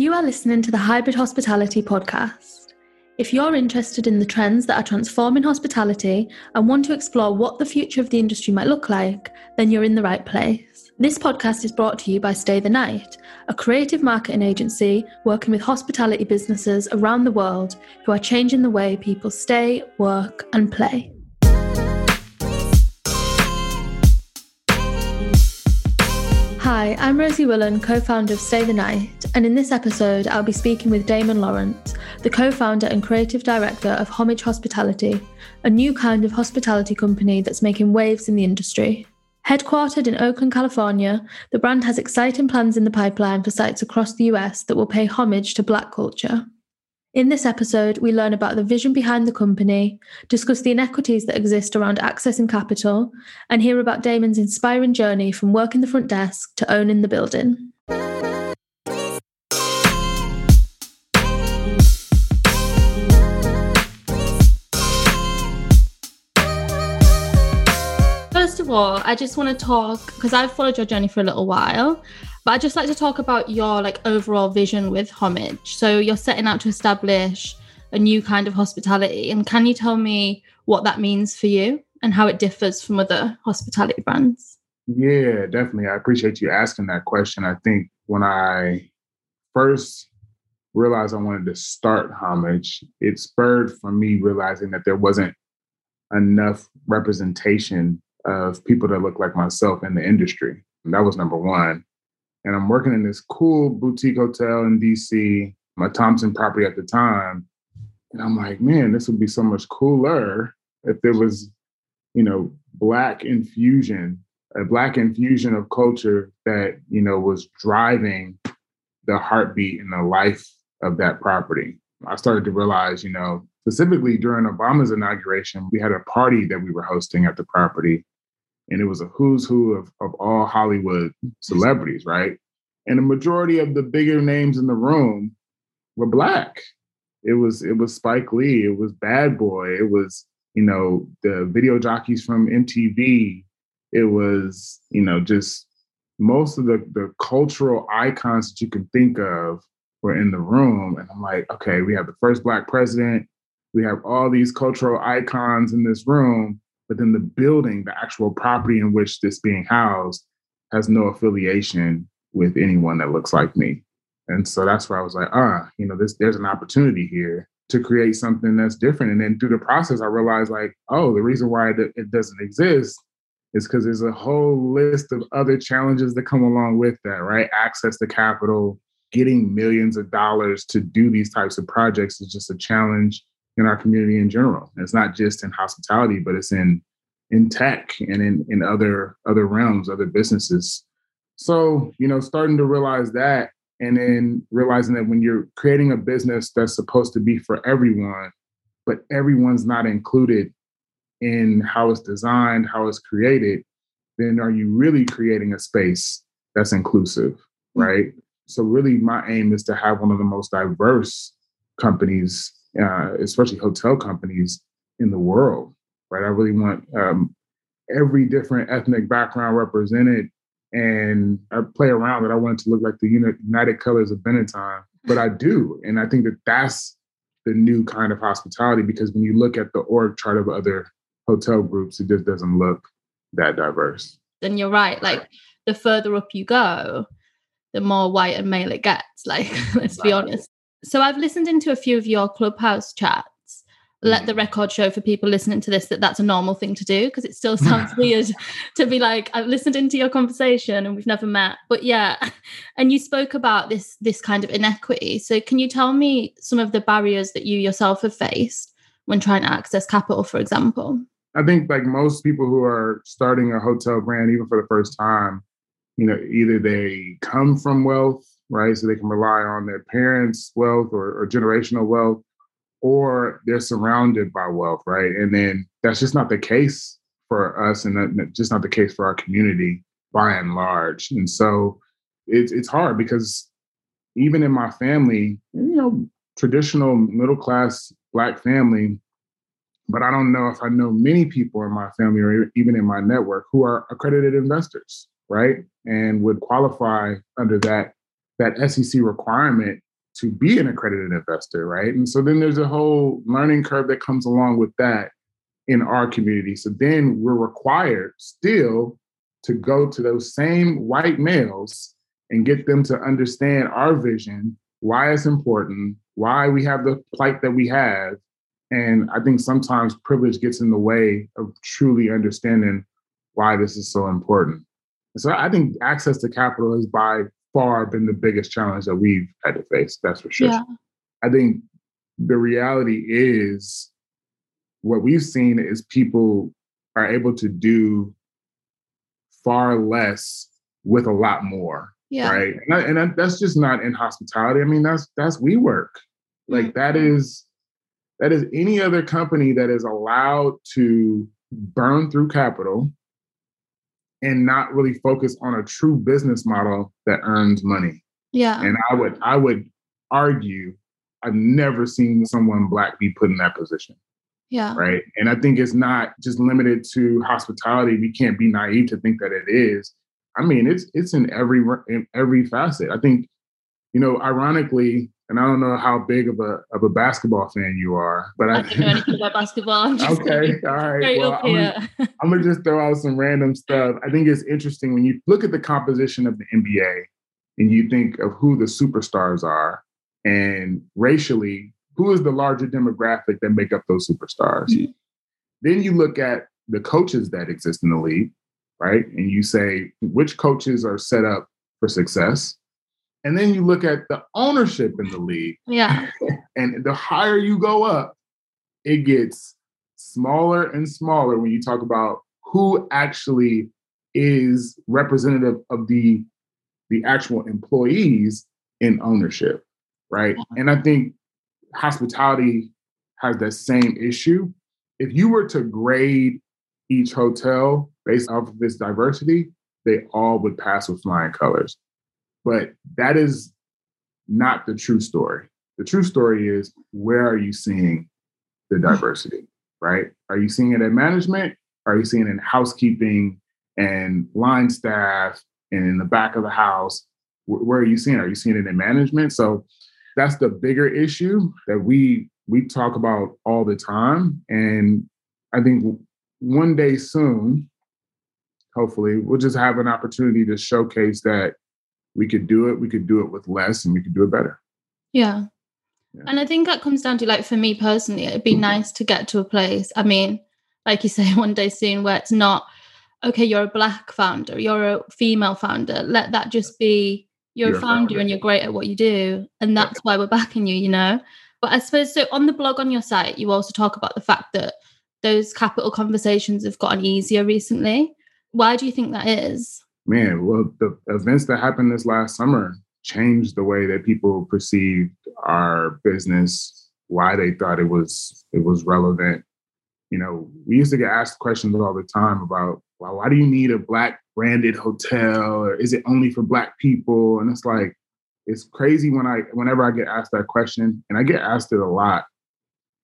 You are listening to the Hybrid Hospitality Podcast. If you're interested in the trends that are transforming hospitality and want to explore what the future of the industry might look like, then you're in the right place. This podcast is brought to you by Stay the Night, a creative marketing agency working with hospitality businesses around the world who are changing the way people stay, work, and play. Hi, I'm Rosie Willan, co founder of Stay the Night, and in this episode, I'll be speaking with Damon Lawrence, the co founder and creative director of Homage Hospitality, a new kind of hospitality company that's making waves in the industry. Headquartered in Oakland, California, the brand has exciting plans in the pipeline for sites across the US that will pay homage to Black culture. In this episode, we learn about the vision behind the company, discuss the inequities that exist around accessing capital, and hear about Damon's inspiring journey from working the front desk to owning the building. First of all, I just want to talk because I've followed your journey for a little while, but I'd just like to talk about your like overall vision with Homage. So you're setting out to establish a new kind of hospitality. And can you tell me what that means for you and how it differs from other hospitality brands? Yeah, definitely. I appreciate you asking that question. I think when I first realized I wanted to start Homage, it spurred from me realizing that there wasn't enough representation of people that look like myself in the industry. And that was number one and I'm working in this cool boutique hotel in DC, my Thompson property at the time. And I'm like, man, this would be so much cooler if there was, you know, black infusion, a black infusion of culture that, you know, was driving the heartbeat and the life of that property. I started to realize, you know, specifically during Obama's inauguration, we had a party that we were hosting at the property and it was a who's who of, of all Hollywood celebrities, right? And the majority of the bigger names in the room were black. It was it was Spike Lee, it was Bad Boy, it was you know the video jockeys from MTV, it was you know just most of the the cultural icons that you can think of were in the room, and I'm like, okay, we have the first black president, we have all these cultural icons in this room, but then the building, the actual property in which this being housed, has no affiliation with anyone that looks like me. And so that's where I was like, ah, you know, this there's an opportunity here to create something that's different. And then through the process, I realized like, oh, the reason why it doesn't exist is because there's a whole list of other challenges that come along with that, right? Access to capital, getting millions of dollars to do these types of projects is just a challenge in our community in general. And it's not just in hospitality, but it's in in tech and in, in other other realms, other businesses. So, you know, starting to realize that and then realizing that when you're creating a business that's supposed to be for everyone, but everyone's not included in how it's designed, how it's created, then are you really creating a space that's inclusive, mm. right? So, really, my aim is to have one of the most diverse companies uh, especially hotel companies in the world, right? I really want um, every different ethnic background represented, and I play around that I want it to look like the United Colors of Benetton, but I do, and I think that that's the new kind of hospitality because when you look at the org chart of other hotel groups, it just doesn't look that diverse. And you're right, like the further up you go, the more white and male it gets. Like, let's be honest. So I've listened into a few of your clubhouse chats. Let the mm. record show for people listening to this that that's a normal thing to do because it still sounds weird to be like I've listened into your conversation and we've never met. But yeah, and you spoke about this this kind of inequity. So can you tell me some of the barriers that you yourself have faced when trying to access capital, for example? I think like most people who are starting a hotel brand, even for the first time, you know, either they come from wealth right? So they can rely on their parents' wealth or, or generational wealth, or they're surrounded by wealth, right? And then that's just not the case for us, and just not the case for our community by and large. And so it's it's hard because even in my family, you know, traditional middle class black family, but I don't know if I know many people in my family or even in my network who are accredited investors, right? And would qualify under that that SEC requirement to be an accredited investor, right? And so then there's a whole learning curve that comes along with that in our community. So then we're required still to go to those same white males and get them to understand our vision, why it's important, why we have the plight that we have. And I think sometimes privilege gets in the way of truly understanding why this is so important. so I think access to capital is by far been the biggest challenge that we've had to face. That's for sure. Yeah. I think the reality is what we've seen is people are able to do far less with a lot more. Yeah. Right. And, I, and I, that's just not in hospitality. I mean, that's that's WeWork. Like mm-hmm. that is that is any other company that is allowed to burn through capital and not really focus on a true business model that earns money. Yeah. And I would I would argue I've never seen someone black be put in that position. Yeah. Right. And I think it's not just limited to hospitality. We can't be naive to think that it is. I mean, it's it's in every in every facet. I think, you know, ironically, and I don't know how big of a of a basketball fan you are, but I, I don't know anything about basketball. okay, all right. Well, I'm gonna, I'm gonna just throw out some random stuff. I think it's interesting when you look at the composition of the NBA and you think of who the superstars are, and racially, who is the larger demographic that make up those superstars. Mm-hmm. Then you look at the coaches that exist in the league, right? And you say which coaches are set up for success and then you look at the ownership in the league. Yeah. And the higher you go up, it gets smaller and smaller when you talk about who actually is representative of the the actual employees in ownership, right? And I think hospitality has that same issue. If you were to grade each hotel based off of its diversity, they all would pass with flying colors. But that is not the true story. The true story is where are you seeing the mm. diversity, right? Are you seeing it in management? Are you seeing it in housekeeping and line staff and in the back of the house? Where are you seeing? It? Are you seeing it in management? So that's the bigger issue that we we talk about all the time. And I think one day soon, hopefully, we'll just have an opportunity to showcase that we could do it, we could do it with less and we could do it better. Yeah. yeah. And I think that comes down to like for me personally, it'd be mm-hmm. nice to get to a place. I mean, like you say, one day soon where it's not, okay, you're a black founder, you're a female founder. Let that just be you're, you're a founder, founder, and you're great at what you do. And that's why we're backing you, you know? But I suppose so on the blog on your site, you also talk about the fact that those capital conversations have gotten easier recently. Why do you think that is? Man, well, the events that happened this last summer changed the way that people perceived our business, why they thought it was it was relevant. You know, we used to get asked questions all the time about, well, why do you need a black branded hotel? Or is it only for black people? And it's like, it's crazy when I whenever I get asked that question, and I get asked it a lot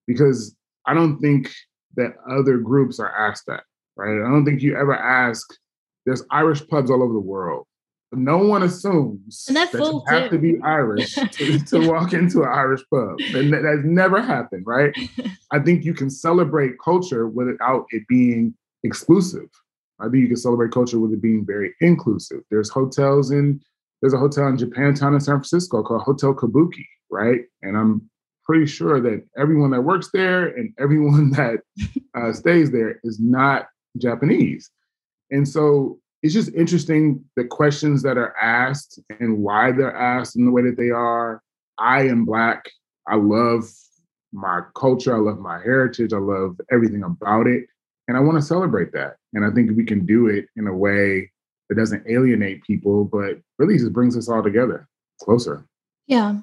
because I don't think that other groups are asked that, right? I don't think you ever ask there's Irish pubs all over the world. No one assumes that you have too. to be Irish to, to, walk into an Irish pub. And that, that's never happened, right? I think you can celebrate culture without it being exclusive. I think you can celebrate culture with it being very inclusive. There's hotels in there's a hotel in Japantown in San Francisco called Hotel Kabuki, right? And I'm pretty sure that everyone that works there and everyone that uh, stays there is not Japanese. And so it's just interesting the questions that are asked and why they're asked in the way that they are. I am Black. I love my culture. I love my heritage. I love everything about it. And I want to celebrate that. And I think we can do it in a way that doesn't alienate people, but really just brings us all together closer. Yeah,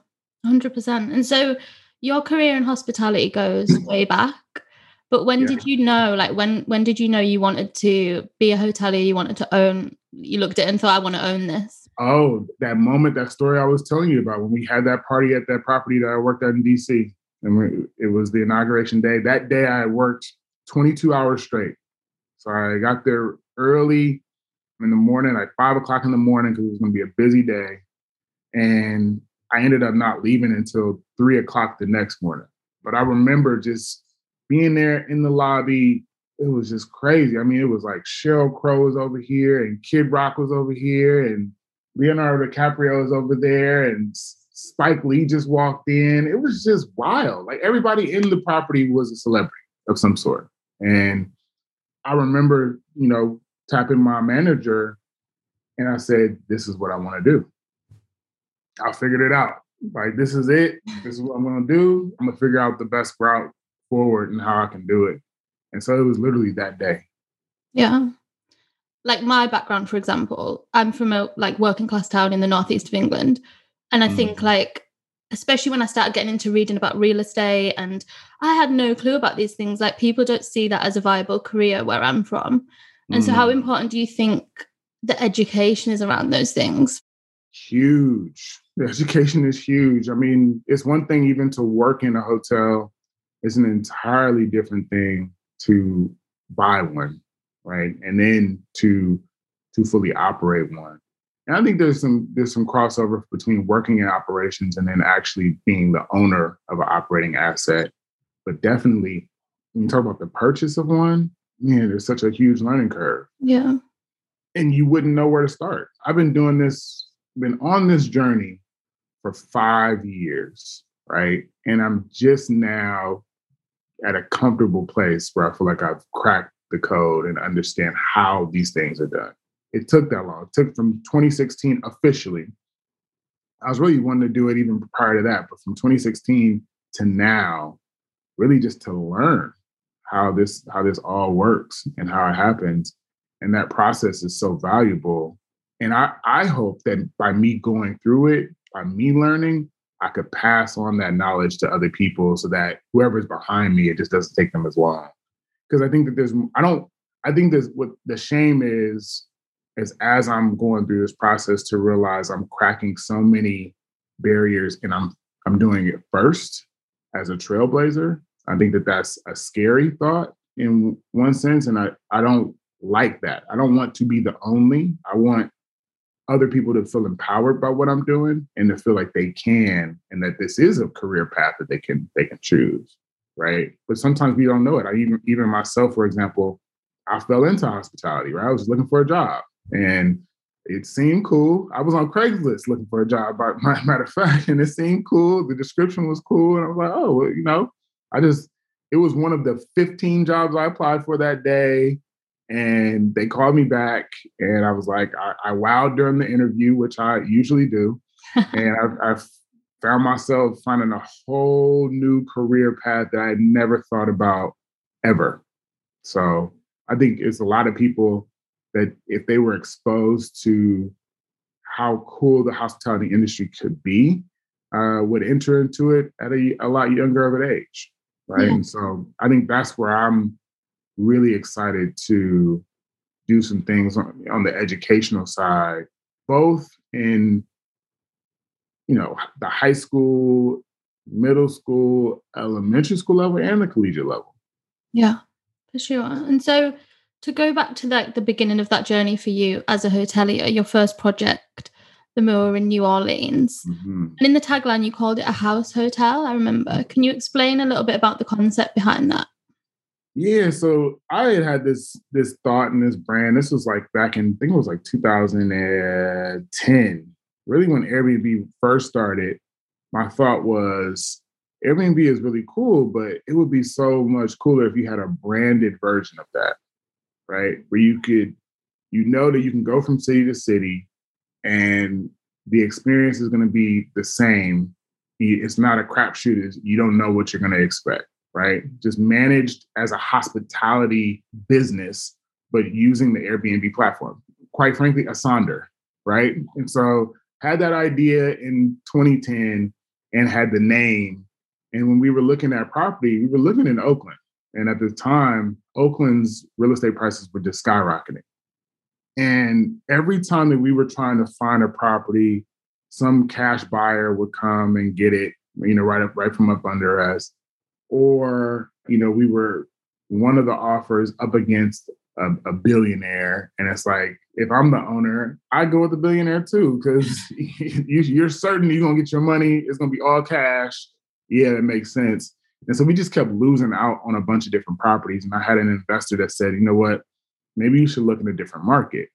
100%. And so your career in hospitality goes way back. But when yeah. did you know, like when when did you know you wanted to be a hotelier, you wanted to own, you looked at it and thought, I want to own this? Oh, that moment, that story I was telling you about when we had that party at that property that I worked at in DC. And we, it was the inauguration day. That day I worked 22 hours straight. So I got there early in the morning, like five o'clock in the morning, because it was going to be a busy day. And I ended up not leaving until three o'clock the next morning. But I remember just being there in the lobby. It was just crazy. I mean, it was like Sheryl Crow was over here and Kid Rock was over here and Leonardo DiCaprio was over there and Spike Lee just walked in. It was just wild. Like everybody in the property was a celebrity of some sort. And I remember, you know, tapping my manager and I said, This is what I want to do. I figured it out. Like, this is it. This is what I'm going to do. I'm going to figure out the best route forward and how I can do it. And so it was literally that day. Yeah. Like my background, for example, I'm from a like working class town in the northeast of England. And I mm. think like especially when I started getting into reading about real estate and I had no clue about these things. Like people don't see that as a viable career where I'm from. And mm. so how mm. important do you think the education is around those things? Huge. The education is huge. I mean, it's one thing even to work in a hotel, it's an entirely different thing to buy one, right? And then to to fully operate one. And I think there's some there's some crossover between working in operations and then actually being the owner of an operating asset. But definitely, when you talk about the purchase of one, man, there's such a huge learning curve. Yeah. And you wouldn't know where to start. I've been doing this, been on this journey for five years, right? And I'm just now at a comfortable place where I feel like I've cracked the code and understand how these things are done. It took that long. It took from 2016 officially. I was really wanting to do it even prior to that, but from 2016 to now, really just to learn how this how this all works and how it happens. And that process is so valuable. And I, I hope that by me going through it, by me learning, I could pass on that knowledge to other people so that whoever's behind me, it just doesn't take them as long. Because I think that there's, I don't, I think there's what the shame is is as I'm going through this process to realize I'm cracking so many barriers and I'm I'm doing it first as a trailblazer. I think that that's a scary thought in one sense, and I I don't like that. I don't want to be the only. I want other people to feel empowered by what I'm doing and to feel like they can and that this is a career path that they can they can choose, right? But sometimes we don't know it. I even even myself, for example, I fell into hospitality, right? I was looking for a job and it seemed cool. I was on Craigslist looking for a job, by matter of fact, and it seemed cool. The description was cool, and I was like, oh, well, you know, I just it was one of the 15 jobs I applied for that day. And they called me back, and I was like, I, I wowed during the interview, which I usually do. and I, I found myself finding a whole new career path that I had never thought about ever. So I think it's a lot of people that if they were exposed to how cool the hospitality industry could be, uh, would enter into it at a, a lot younger of an age, right? Yeah. And so I think that's where I'm really excited to do some things on, on the educational side, both in you know the high school, middle school, elementary school level, and the collegiate level. Yeah, for sure. And so to go back to like the beginning of that journey for you as a hotelier, your first project, the Moor in New Orleans. Mm-hmm. And in the tagline, you called it a house hotel. I remember. Can you explain a little bit about the concept behind that? Yeah, so I had had this this thought in this brand. This was like back in I think it was like 2010. Really, when Airbnb first started, my thought was Airbnb is really cool, but it would be so much cooler if you had a branded version of that right? Where you could, you know, that you can go from city to city and the experience is going to be the same. It's not a crapshoot. You don't know what you're going to expect, right? Just managed as a hospitality business, but using the Airbnb platform. Quite frankly, a Sonder, right? And so had that idea in 2010 and had the name. And when we were looking at property, we were living in Oakland. And at the time, Oakland's real estate prices were just skyrocketing. And every time that we were trying to find a property, some cash buyer would come and get it, you know, right up right from up under us. Or, you know, we were one of the offers up against a, a billionaire. And it's like, if I'm the owner, I go with the billionaire too, because you, are certain you're gonna get your money. It's gonna be all cash. Yeah, it makes sense. And so we just kept losing out on a bunch of different properties. And I had an investor that said, you know what, maybe you should look in a different market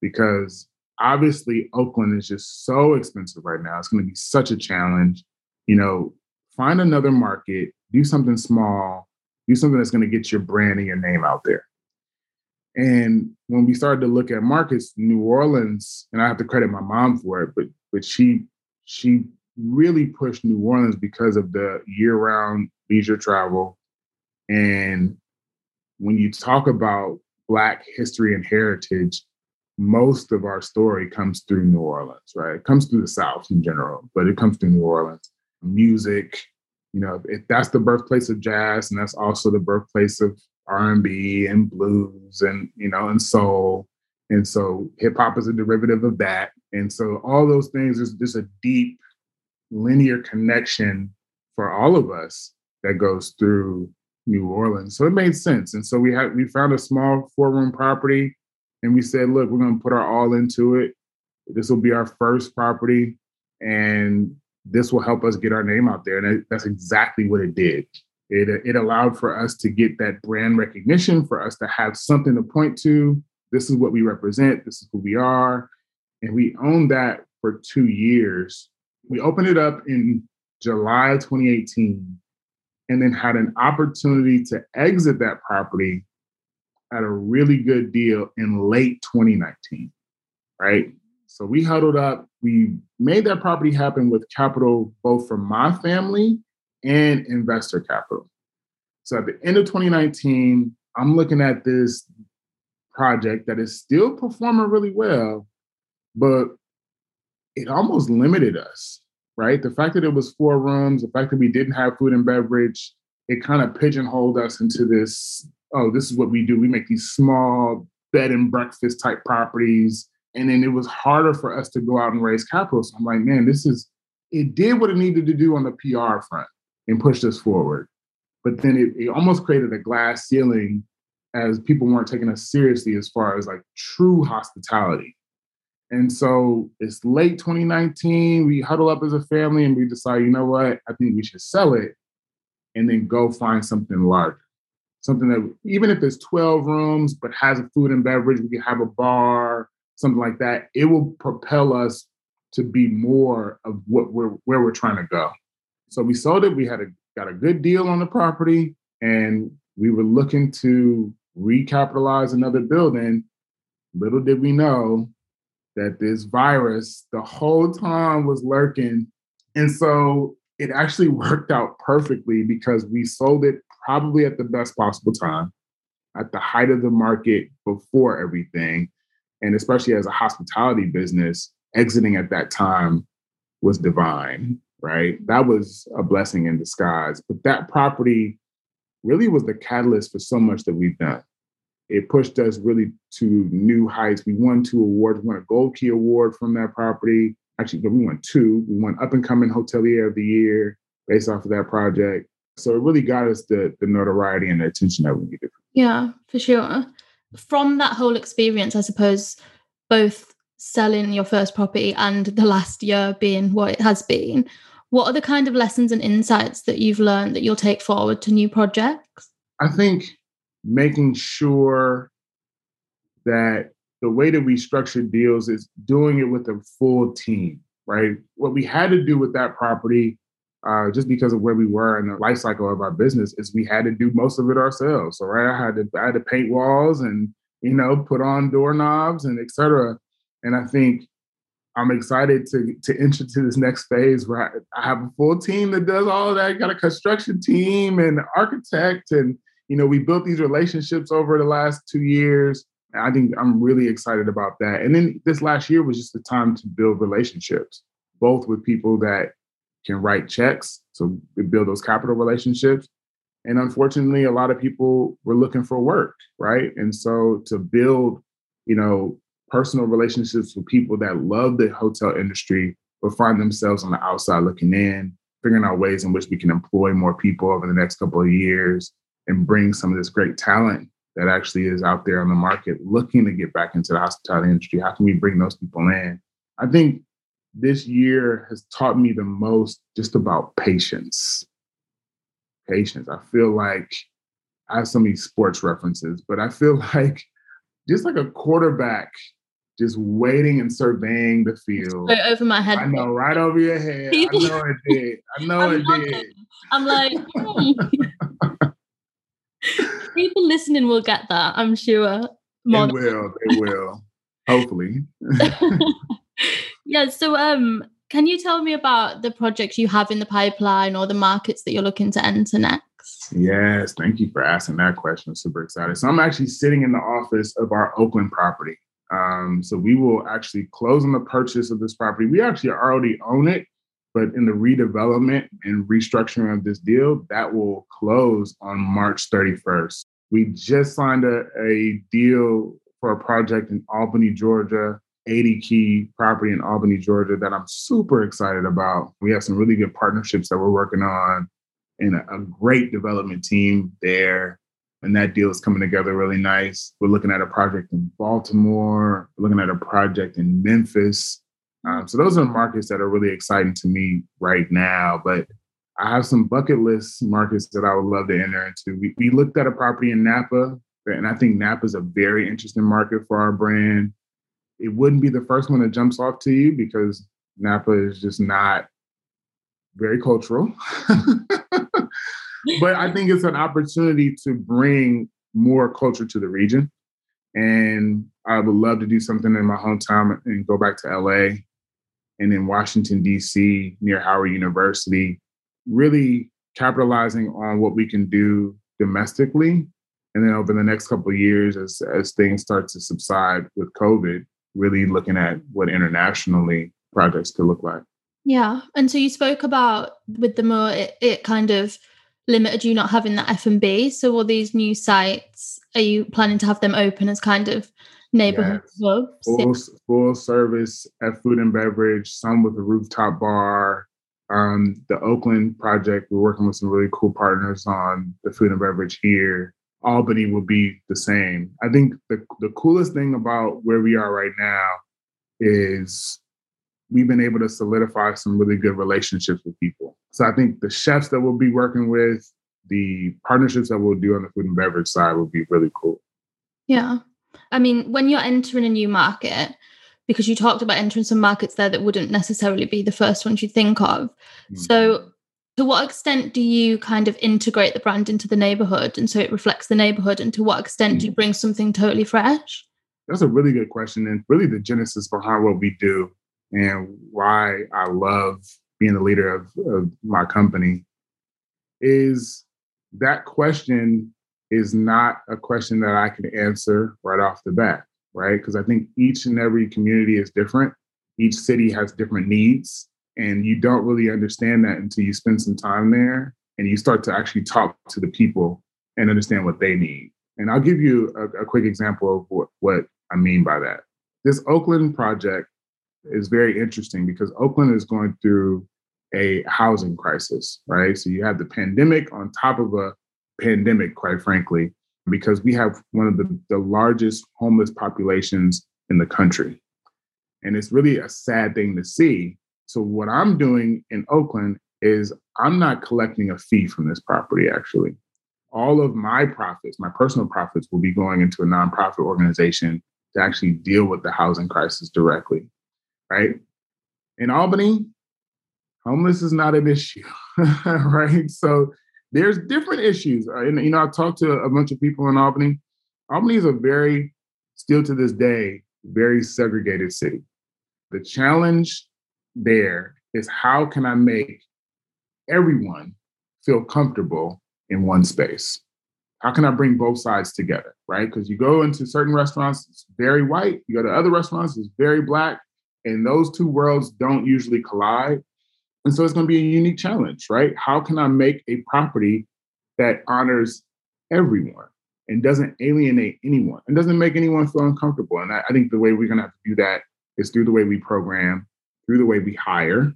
because obviously Oakland is just so expensive right now. It's going to be such a challenge. You know, find another market, do something small, do something that's going to get your brand and your name out there. And when we started to look at markets, New Orleans, and I have to credit my mom for it, but but she she really pushed New Orleans because of the year-round leisure travel. And when you talk about Black history and heritage, most of our story comes through New Orleans, right? It comes through the South in general, but it comes through New Orleans. Music, you know, if that's the birthplace of jazz, and that's also the birthplace of R&B and blues and you know and soul. And so hip hop is a derivative of that. And so all those things is just a deep linear connection for all of us that goes through New Orleans. So it made sense. And so we had we found a small four room property and we said, look, we're going to put our all into it. This will be our first property and this will help us get our name out there. And that's exactly what it did. It, it allowed for us to get that brand recognition, for us to have something to point to. This is what we represent. This is who we are. And we owned that for two years. We opened it up in July 2018 and then had an opportunity to exit that property at a really good deal in late 2019, right? So we huddled up. We made that property happen with capital both from my family and investor capital. So at the end of 2019, I'm looking at this project that is still performing really well, but it almost limited us, right? The fact that it was four rooms, the fact that we didn't have food and beverage, it kind of pigeonholed us into this oh, this is what we do. We make these small bed and breakfast type properties. And then it was harder for us to go out and raise capital. So I'm like, man, this is, it did what it needed to do on the PR front and pushed us forward. But then it, it almost created a glass ceiling as people weren't taking us seriously as far as like true hospitality. And so it's late 2019. We huddle up as a family and we decide, you know what? I think we should sell it and then go find something larger. Something that even if it's 12 rooms but has a food and beverage, we can have a bar, something like that. It will propel us to be more of what we're where we're trying to go. So we sold it. We had a got a good deal on the property, and we were looking to recapitalize another building. Little did we know that this virus the whole time was lurking. And so it actually worked out perfectly because we sold it probably at the best possible time, at the height of the market before everything. And especially as a hospitality business, exiting at that time was divine right? That was a blessing in disguise. But that property really was the catalyst for so much that we've done. It pushed us really to new heights. We won two awards. We won a Gold Key Award from that property. Actually, we won two. We won Up and Coming Hotelier of the Year based off of that project. So it really got us the, the notoriety and the attention that we needed. Yeah, for sure. From that whole experience, I suppose both selling your first property and the last year being what it has been, what are the kind of lessons and insights that you've learned that you'll take forward to new projects? I think making sure that the way that we structure deals is doing it with a full team, right? What we had to do with that property, uh, just because of where we were in the life cycle of our business, is we had to do most of it ourselves. So, right, I had to I had to paint walls and you know put on doorknobs and etc. And I think I'm excited to to enter to this next phase where I, I have a full team that does all of that. I got a construction team and architect, and you know we built these relationships over the last two years. And I think I'm really excited about that. And then this last year was just the time to build relationships, both with people that can write checks, so build those capital relationships. And unfortunately, a lot of people were looking for work, right? And so to build, you know, personal relationships with people that love the hotel industry but find themselves on the outside looking in, figuring out ways in which we can employ more people over the next couple of years and bring some of this great talent that actually is out there on the market looking to get back into the hospitality industry? How can we bring those people in? I think this year has taught me the most just about patience. Patience. I feel like I have so many sports references, but I feel like just like a quarterback just waiting and surveying the field. Right over my head. I know, right over your head. I know it did. I know I'm it did. I'm like, hmm. people listening will get that. I'm sure. More they will. They will. Hopefully. Yeah. So, um, can you tell me about the projects you have in the pipeline or the markets that you're looking to enter next? Yes, thank you for asking that question. I'm super excited. So I'm actually sitting in the office of our Oakland property. Um, so we will actually close on the purchase of this property. We actually already own it, but in the redevelopment and restructuring of this deal, that will close on March 31st. We just signed a, a deal for a project in Albany, Georgia, 80 key property in Albany, Georgia, that I'm super excited about. We have some really good partnerships that we're working on and a, a great development team there and that deal is coming together really nice. We're looking at a project in Baltimore, we're looking at a project in Memphis. Um, so those are markets that are really exciting to me right now. But I have some bucket list markets that I would love to enter into. We, we looked at a property in Napa, and I think Napa is a very interesting market for our brand. It wouldn't be the first one that jumps off to you because Napa is just not very cultural. but I think it's an opportunity to bring more culture to the region. And I would love to do something in my hometown and go back to LA and in Washington, D.C., near Howard University, really capitalizing on what we can do domestically. And then over the next couple years, as, as things start to subside with COVID, really looking at what internationally projects could look like. Yeah. And so you spoke about with the more, it, it kind of limited you not having that F&B. So all these new sites, are you planning to have them open as kind of neighborhood yes. clubs? Full, full service at food and beverage, some with a rooftop bar. Um, the Oakland project, we're working with some really cool partners on the food and beverage here. Albany will be the same. I think the, the coolest thing about where we are right now is we've been able to solidify some really good relationships with people. So I think the chefs that we'll be working with, the partnerships that we'll do on the food and beverage side will be really cool. Yeah. I mean, when you're entering a new market, because you talked about entering some markets there that wouldn't necessarily be the first ones you think of. Mm-hmm. So, to what extent do you kind of integrate the brand into the neighborhood and so it reflects the neighborhood? And to what extent do you mm. bring something totally fresh? That's a really good question. And really, the genesis behind what we do and why I love being the leader of, of my company is that question is not a question that I can answer right off the bat, right? Because I think each and every community is different. Each city has different needs, and you don't really understand that until you spend some time there and you start to actually talk to the people and understand what they need. And I'll give you a, a quick example of what, what I mean by that. This Oakland project is very interesting because Oakland is going through a housing crisis, right? So you have the pandemic on top of a pandemic, quite frankly, because we have one of the, the largest homeless populations in the country. And it's really a sad thing to see. So, what I'm doing in Oakland is I'm not collecting a fee from this property, actually. All of my profits, my personal profits, will be going into a nonprofit organization to actually deal with the housing crisis directly right? In Albany, homeless is not an issue, right? So there's different issues. Uh, and, you know, I talked to a bunch of people in Albany. Albany is a very, still to this day, very segregated city. The challenge there is how can I make everyone feel comfortable in one space? How can I bring both sides together, right? Because you go into certain restaurants, it's very white. You go to other restaurants, it's very black. And those two worlds don't usually collide. And so it's going to be a unique challenge, right? How can I make a property that honors everyone and doesn't alienate anyone and doesn't make anyone feel uncomfortable? And I, I think the way we're going to have to do that is through the way we program, through the way we hire,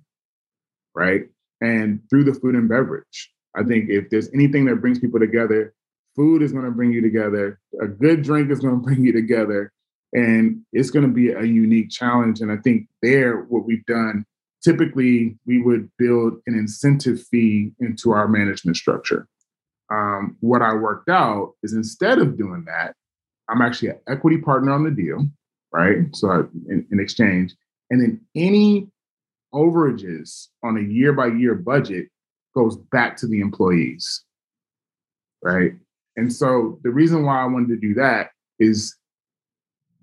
right? And through the food and beverage. I think if there's anything that brings people together, food is going to bring you together, a good drink is going to bring you together, and it's going to be a unique challenge. And I think there, what we've done, typically we would build an incentive fee into our management structure. Um, what I worked out is instead of doing that, I'm actually an equity partner on the deal, right? So I, in, in exchange, and then any overages on a year by year budget goes back to the employees, right? And so the reason why I wanted to do that is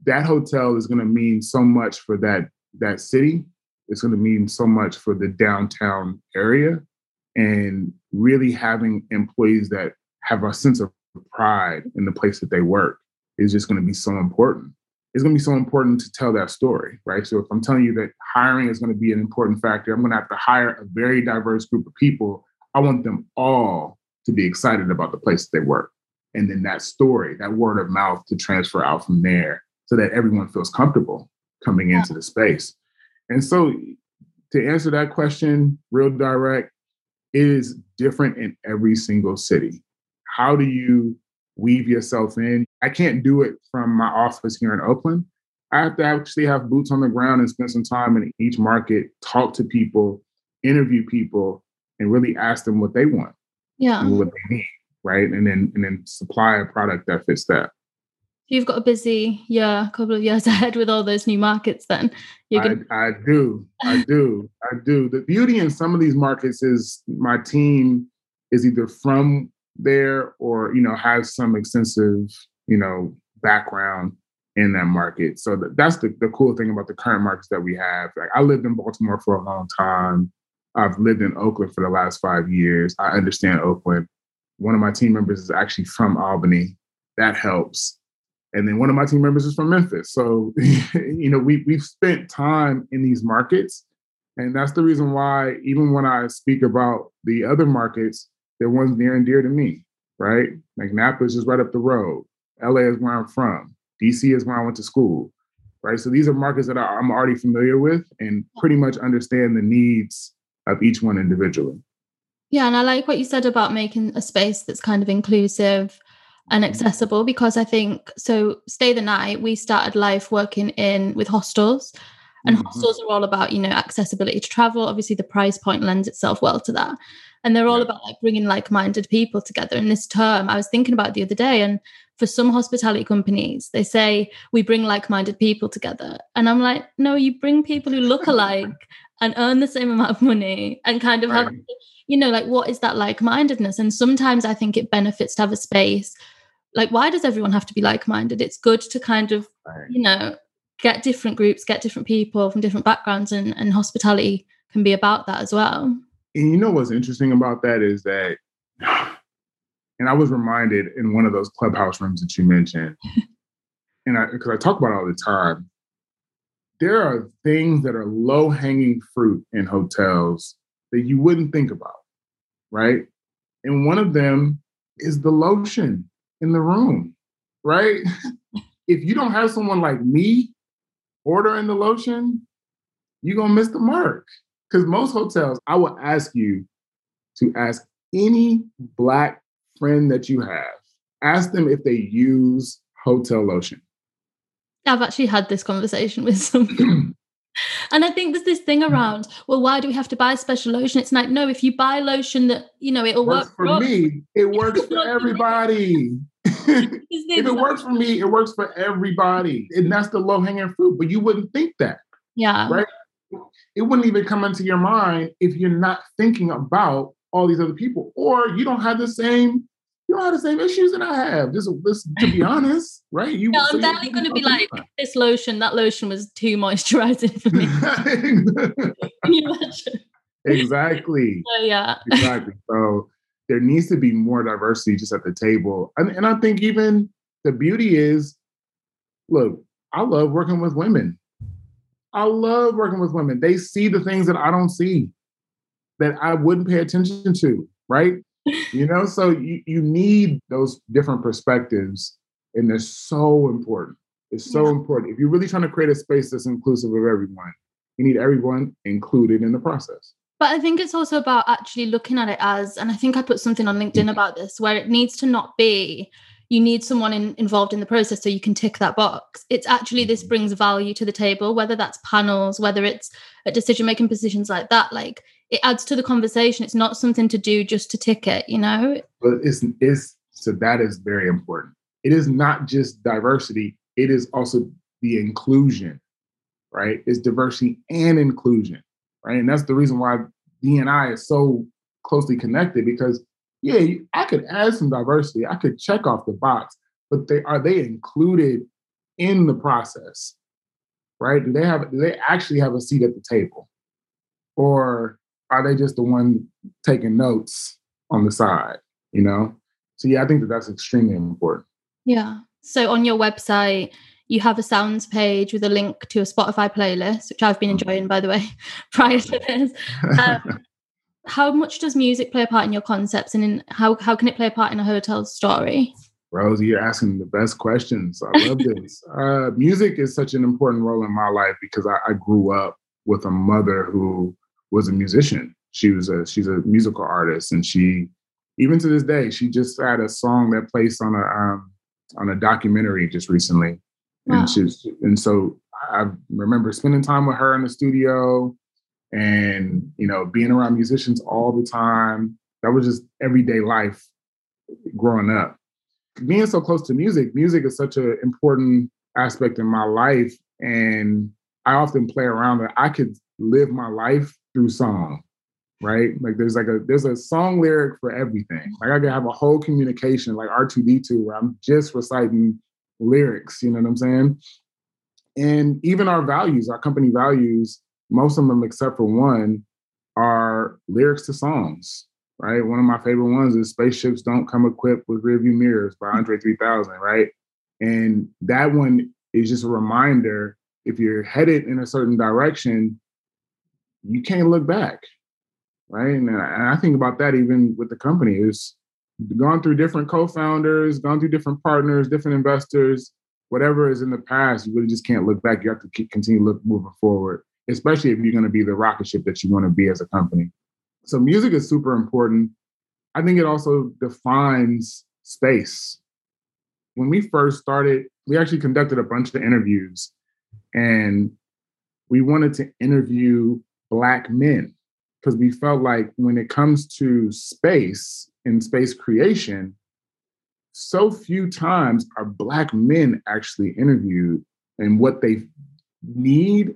that hotel is going to mean so much for that that city. It's going to mean so much for the downtown area, and really having employees that have a sense of pride in the place that they work is just going to be so important. It's going to be so important to tell that story, right? So if I'm telling you that hiring is going to be an important factor, I'm going to have to hire a very diverse group of people. I want them all to be excited about the place they work. And then that story, that word of mouth to transfer out from there so that everyone feels comfortable coming into the space. And so to answer that question real direct, it is different in every single city. How do you weave yourself in? I can't do it from my office here in Oakland. I have to actually have boots on the ground and spend some time in each market, talk to people, interview people, and really ask them what they want. Yeah. And what they need. Right. And then and then supply a product that fits that. You've got a busy year, couple of years ahead with all those new markets then. You're gonna... I, I do. I do. I do. The beauty in some of these markets is my team is either from there or, you know, has some extensive, you know, background in that market. So that's the, the cool thing about the current markets that we have. Like I lived in Baltimore for a long time. I've lived in Oakland for the last five years. I understand Oakland. One of my team members is actually from Albany. That helps. And then one of my team members is from Memphis. So, you know, we, we've spent time in these markets. And that's the reason why, even when I speak about the other markets, they're ones near and dear to me, right? Like Napa is just right up the road. LA is where I'm from. DC is where I went to school, right? So these are markets that I'm already familiar with and pretty much understand the needs of each one individually. Yeah, and I like what you said about making a space that's kind of inclusive and mm-hmm. accessible because I think so. Stay the night. We started life working in with hostels, and mm-hmm. hostels are all about you know accessibility to travel. Obviously, the price point lends itself well to that, and they're all yeah. about like bringing like-minded people together. In this term, I was thinking about the other day, and for some hospitality companies, they say we bring like-minded people together, and I'm like, no, you bring people who look alike and earn the same amount of money and kind of right. have you know like what is that like-mindedness? And sometimes i think it benefits to have a space. Like why does everyone have to be like-minded? It's good to kind of right. you know get different groups get different people from different backgrounds and, and hospitality can be about that as well. And you know what's interesting about that is that and i was reminded in one of those clubhouse rooms that you mentioned and i because i talk about all the time there are things that are low hanging fruit in hotels that you wouldn't think about right and one of them is the lotion in the room, right? if you don't have someone like me ordering the lotion, you're gonna miss the mark. Because most hotels, I will ask you to ask any black friend that you have, ask them if they use hotel lotion. I've actually had this conversation with some And I think there's this thing mm. around, well, why do we have to buy special lotion? It's like, no, if you buy lotion that, you know, it'll works work for me. It works for everybody. if it works for me, it works for everybody. And that's the low hanging fruit. But you wouldn't think that. Yeah. Right? It wouldn't even come into your mind if you're not thinking about all these other people, or you don't have the same you don't have the same issues that I have. Just, just to be honest, right? You, no, I'm so definitely going to be like this lotion. That lotion was too moisturizing for me. Can you imagine? Exactly. So, yeah. Exactly. So there needs to be more diversity just at the table, and, and I think even the beauty is, look, I love working with women. I love working with women. They see the things that I don't see, that I wouldn't pay attention to. Right? you know, so you, you need those different perspectives, and they're so important. It's so yeah. important. If you're really trying to create a space that's inclusive of everyone, you need everyone included in the process. But I think it's also about actually looking at it as, and I think I put something on LinkedIn about this, where it needs to not be you need someone in, involved in the process so you can tick that box. It's actually this mm-hmm. brings value to the table, whether that's panels, whether it's at decision making positions like that. Like it adds to the conversation. It's not something to do just to tick it, you know? But it's, it's so that is very important. It is not just diversity, it is also the inclusion, right? It's diversity and inclusion, right? And that's the reason why DNI is so closely connected because yeah, I could add some diversity. I could check off the box, but they are they included in the process, right? Do they have do they actually have a seat at the table, or are they just the one taking notes on the side? You know. So yeah, I think that that's extremely important. Yeah. So on your website, you have a sounds page with a link to a Spotify playlist, which I've been mm-hmm. enjoying, by the way, prior to this. Um, how much does music play a part in your concepts and in how, how can it play a part in a hotel story? Rosie, you're asking the best questions. I love this. uh, music is such an important role in my life because I, I, grew up with a mother who was a musician. She was a she's a musical artist, and she even to this day she just had a song that placed on a um, on a documentary just recently, wow. and she's and so I remember spending time with her in the studio and you know being around musicians all the time that was just everyday life growing up being so close to music music is such an important aspect in my life and i often play around that i could live my life through song right? Like there's like a there's a song lyric for everything. Like i can have a whole communication like r2d2 where i'm just reciting lyrics you know what i'm saying? And even our values our company values most of them except for one are lyrics to songs right? One of my favorite ones is spaceships don't come equipped with rearview mirrors by hmm. andre 3000 right? And that one is just a reminder if you're headed in a certain direction you can't look back right uh, and i think about that even with the company is gone through different co-founders gone through different partners different investors whatever is in the past you really just can't look back you have to keep, continue look moving forward especially if you're going to be the rocket ship that you want to be as a company. So music is super important. I think it also defines space. When we first started, we actually conducted a bunch of interviews and we wanted to interview Black men because we felt like when it comes to space and space creation, so few times are Black men actually interviewed and what they need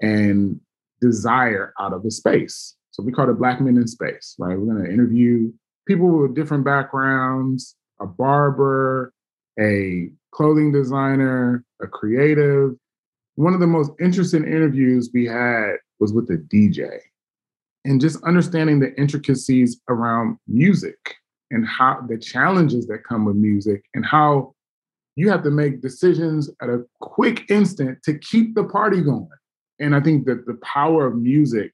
and desire out of the space. So we call it Black Men in Space, right? We're going to interview people with different backgrounds, a barber, a clothing designer, a creative. One of the most interesting interviews we had was with a DJ and just understanding the intricacies around music and how the challenges that come with music and how you have to make decisions at a quick instant to keep the party going and I think that the power of music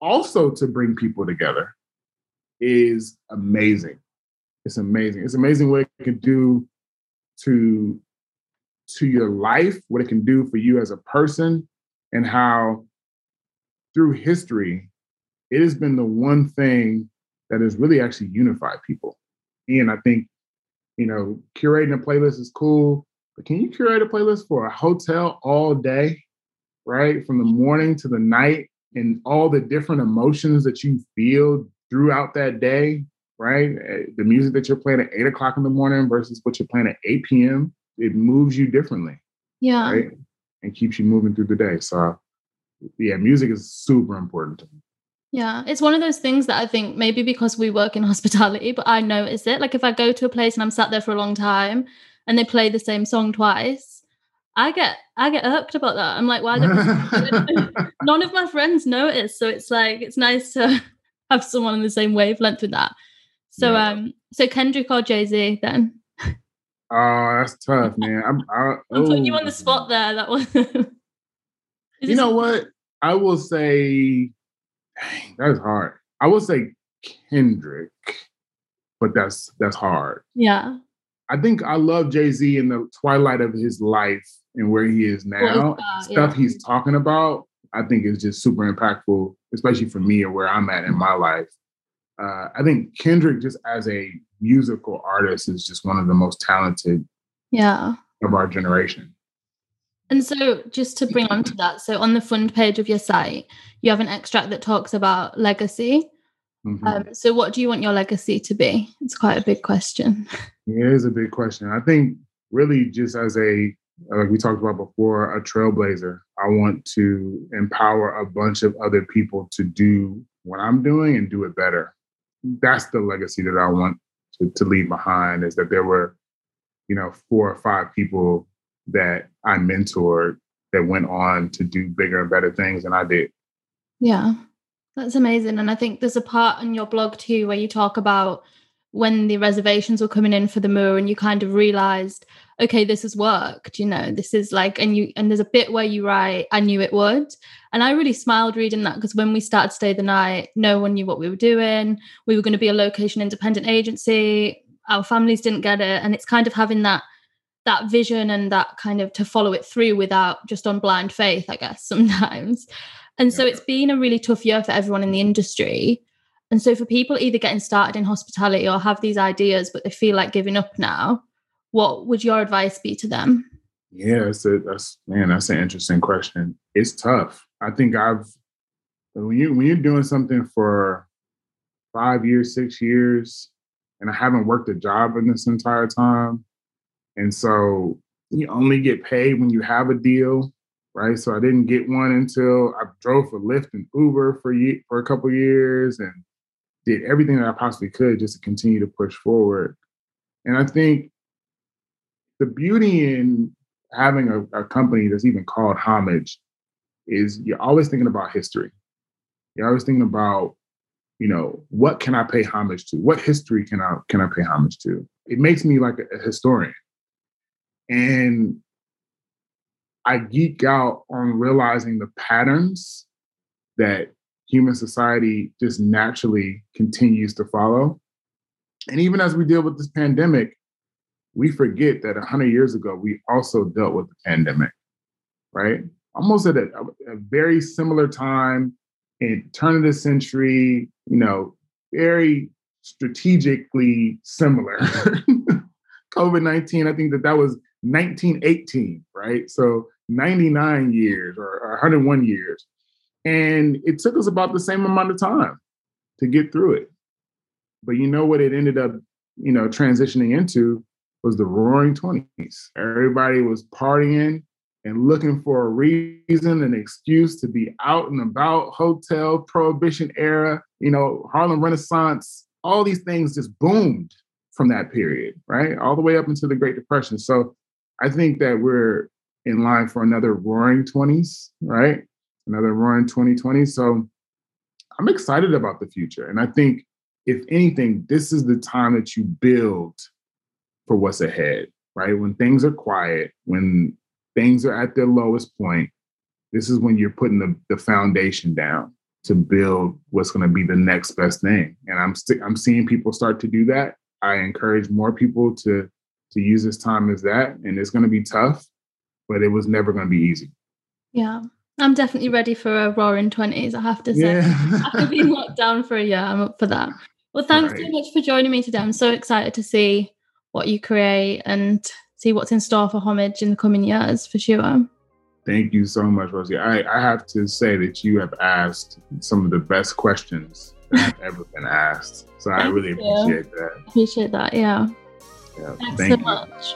also to bring people together is amazing. It's amazing. It's amazing what it can do to to your life, what it can do for you as a person, and how through history, it has been the one thing that has really actually unified people. And I think, you know, curating a playlist is cool, but can you curate a playlist for a hotel all day? right? From the morning to the night and all the different emotions that you feel throughout that day, right? Eh, the music that you're playing at eight o'clock in the morning versus what you're playing at 8 p.m., it moves you differently. Yeah. Right. And keeps you moving through the day. So, yeah, music is super important to me. Yeah, it's one of those things that I think maybe because we work in hospitality, but I notice it. Like if I go to a place and I'm sat there for a long time and they play the same song twice, I get I get irked about that. I'm like, why don't none of my friends notice? So it's like it's nice to have someone on the same wavelength with that. So yeah. um so Kendrick or Jay Z then? Oh, that's tough, man. I'm I, am putting you on the spot there. That was You know what? I will say dang, that's hard. I will say Kendrick, but that's that's hard. Yeah. I think I love Jay Z in the twilight of his life and where he is now, uh, stuff yeah. he's talking about, I think is just super impactful, especially for me or where I'm at in my life. Uh, I think Kendrick, just as a musical artist, is just one of the most talented yeah of our generation. And so, just to bring on to that, so on the front page of your site, you have an extract that talks about legacy. Mm-hmm. Um, so, what do you want your legacy to be? It's quite a big question. It is a big question. I think really just as a like we talked about before, a trailblazer. I want to empower a bunch of other people to do what I'm doing and do it better. That's the legacy that I want to, to leave behind is that there were, you know, four or five people that I mentored that went on to do bigger and better things than I did. Yeah, that's amazing. And I think there's a part in your blog too where you talk about when the reservations were coming in for the Moor and you kind of realized, okay, this has worked, you know, this is like, and you, and there's a bit where you write, I knew it would. And I really smiled reading that because when we started Stay the Night, no one knew what we were doing. We were going to be a location independent agency. Our families didn't get it. And it's kind of having that that vision and that kind of to follow it through without just on blind faith, I guess, sometimes. And yeah. so it's been a really tough year for everyone in the industry. And so for people either getting started in hospitality or have these ideas, but they feel like giving up now, what would your advice be to them? Yeah, that's a, that's man, that's an interesting question. It's tough. I think I've when you when you're doing something for five years, six years, and I haven't worked a job in this entire time, and so you only get paid when you have a deal, right? So I didn't get one until I drove for Lyft and Uber for for a couple years and did everything that I possibly could just to continue to push forward. And I think the beauty in having a, a company that's even called Homage is you're always thinking about history. You're always thinking about, you know, what can I pay homage to? What history can I can I pay homage to? It makes me like a, a historian. And I geek out on realizing the patterns that human society just naturally continues to follow. And even as we deal with this pandemic, we forget that 100 years ago, we also dealt with the pandemic, right? Almost at a, a very similar time in turn of the century, you know, very strategically similar. COVID 19, I think that that was 1918, right? So 99 years or, or 101 years. And it took us about the same amount of time to get through it. But you know what it ended up, you know, transitioning into was the roaring 20s. Everybody was partying and looking for a reason, an excuse to be out and about, hotel, prohibition era, you know, Harlem Renaissance, all these things just boomed from that period, right? All the way up into the Great Depression. So I think that we're in line for another roaring 20s, right? Another roaring 2020. So I'm excited about the future. And I think, if anything, this is the time that you build for what's ahead, right? When things are quiet, when things are at their lowest point, this is when you're putting the, the foundation down to build what's going to be the next best thing. And I'm st- I'm seeing people start to do that. I encourage more people to to use this time as that, and it's going to be tough, but it was never going to be easy. Yeah. I'm definitely ready for a roaring 20s, I have to say. Yeah. After being locked down for a year, I'm up for that. Well, thanks right. so much for joining me today. I'm so excited to see what you create and see what's in store for homage in the coming years for sure. Thank you so much, Rosie. I, I have to say that you have asked some of the best questions that have ever been asked. So I really you. appreciate that. Appreciate that, yeah. yeah Thanks so you. much.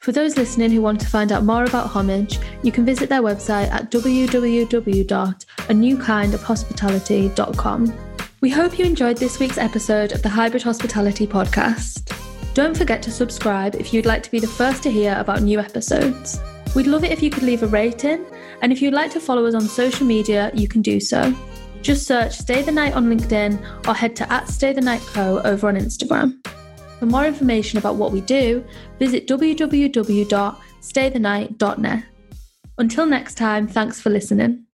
For those listening who want to find out more about Homage, you can visit their website at www.anewkindofhospitality.com. We hope you enjoyed this week's episode of the Hybrid Hospitality Podcast. Don't forget to subscribe if you'd like to be the first to hear about new episodes. We'd love it if you could leave a rating, and if you'd like to follow us on social media, you can do so. Just search Stay the Night on LinkedIn or head to at Stay the Night Co over on Instagram. For more information about what we do, visit www.staythenight.net. Until next time, thanks for listening.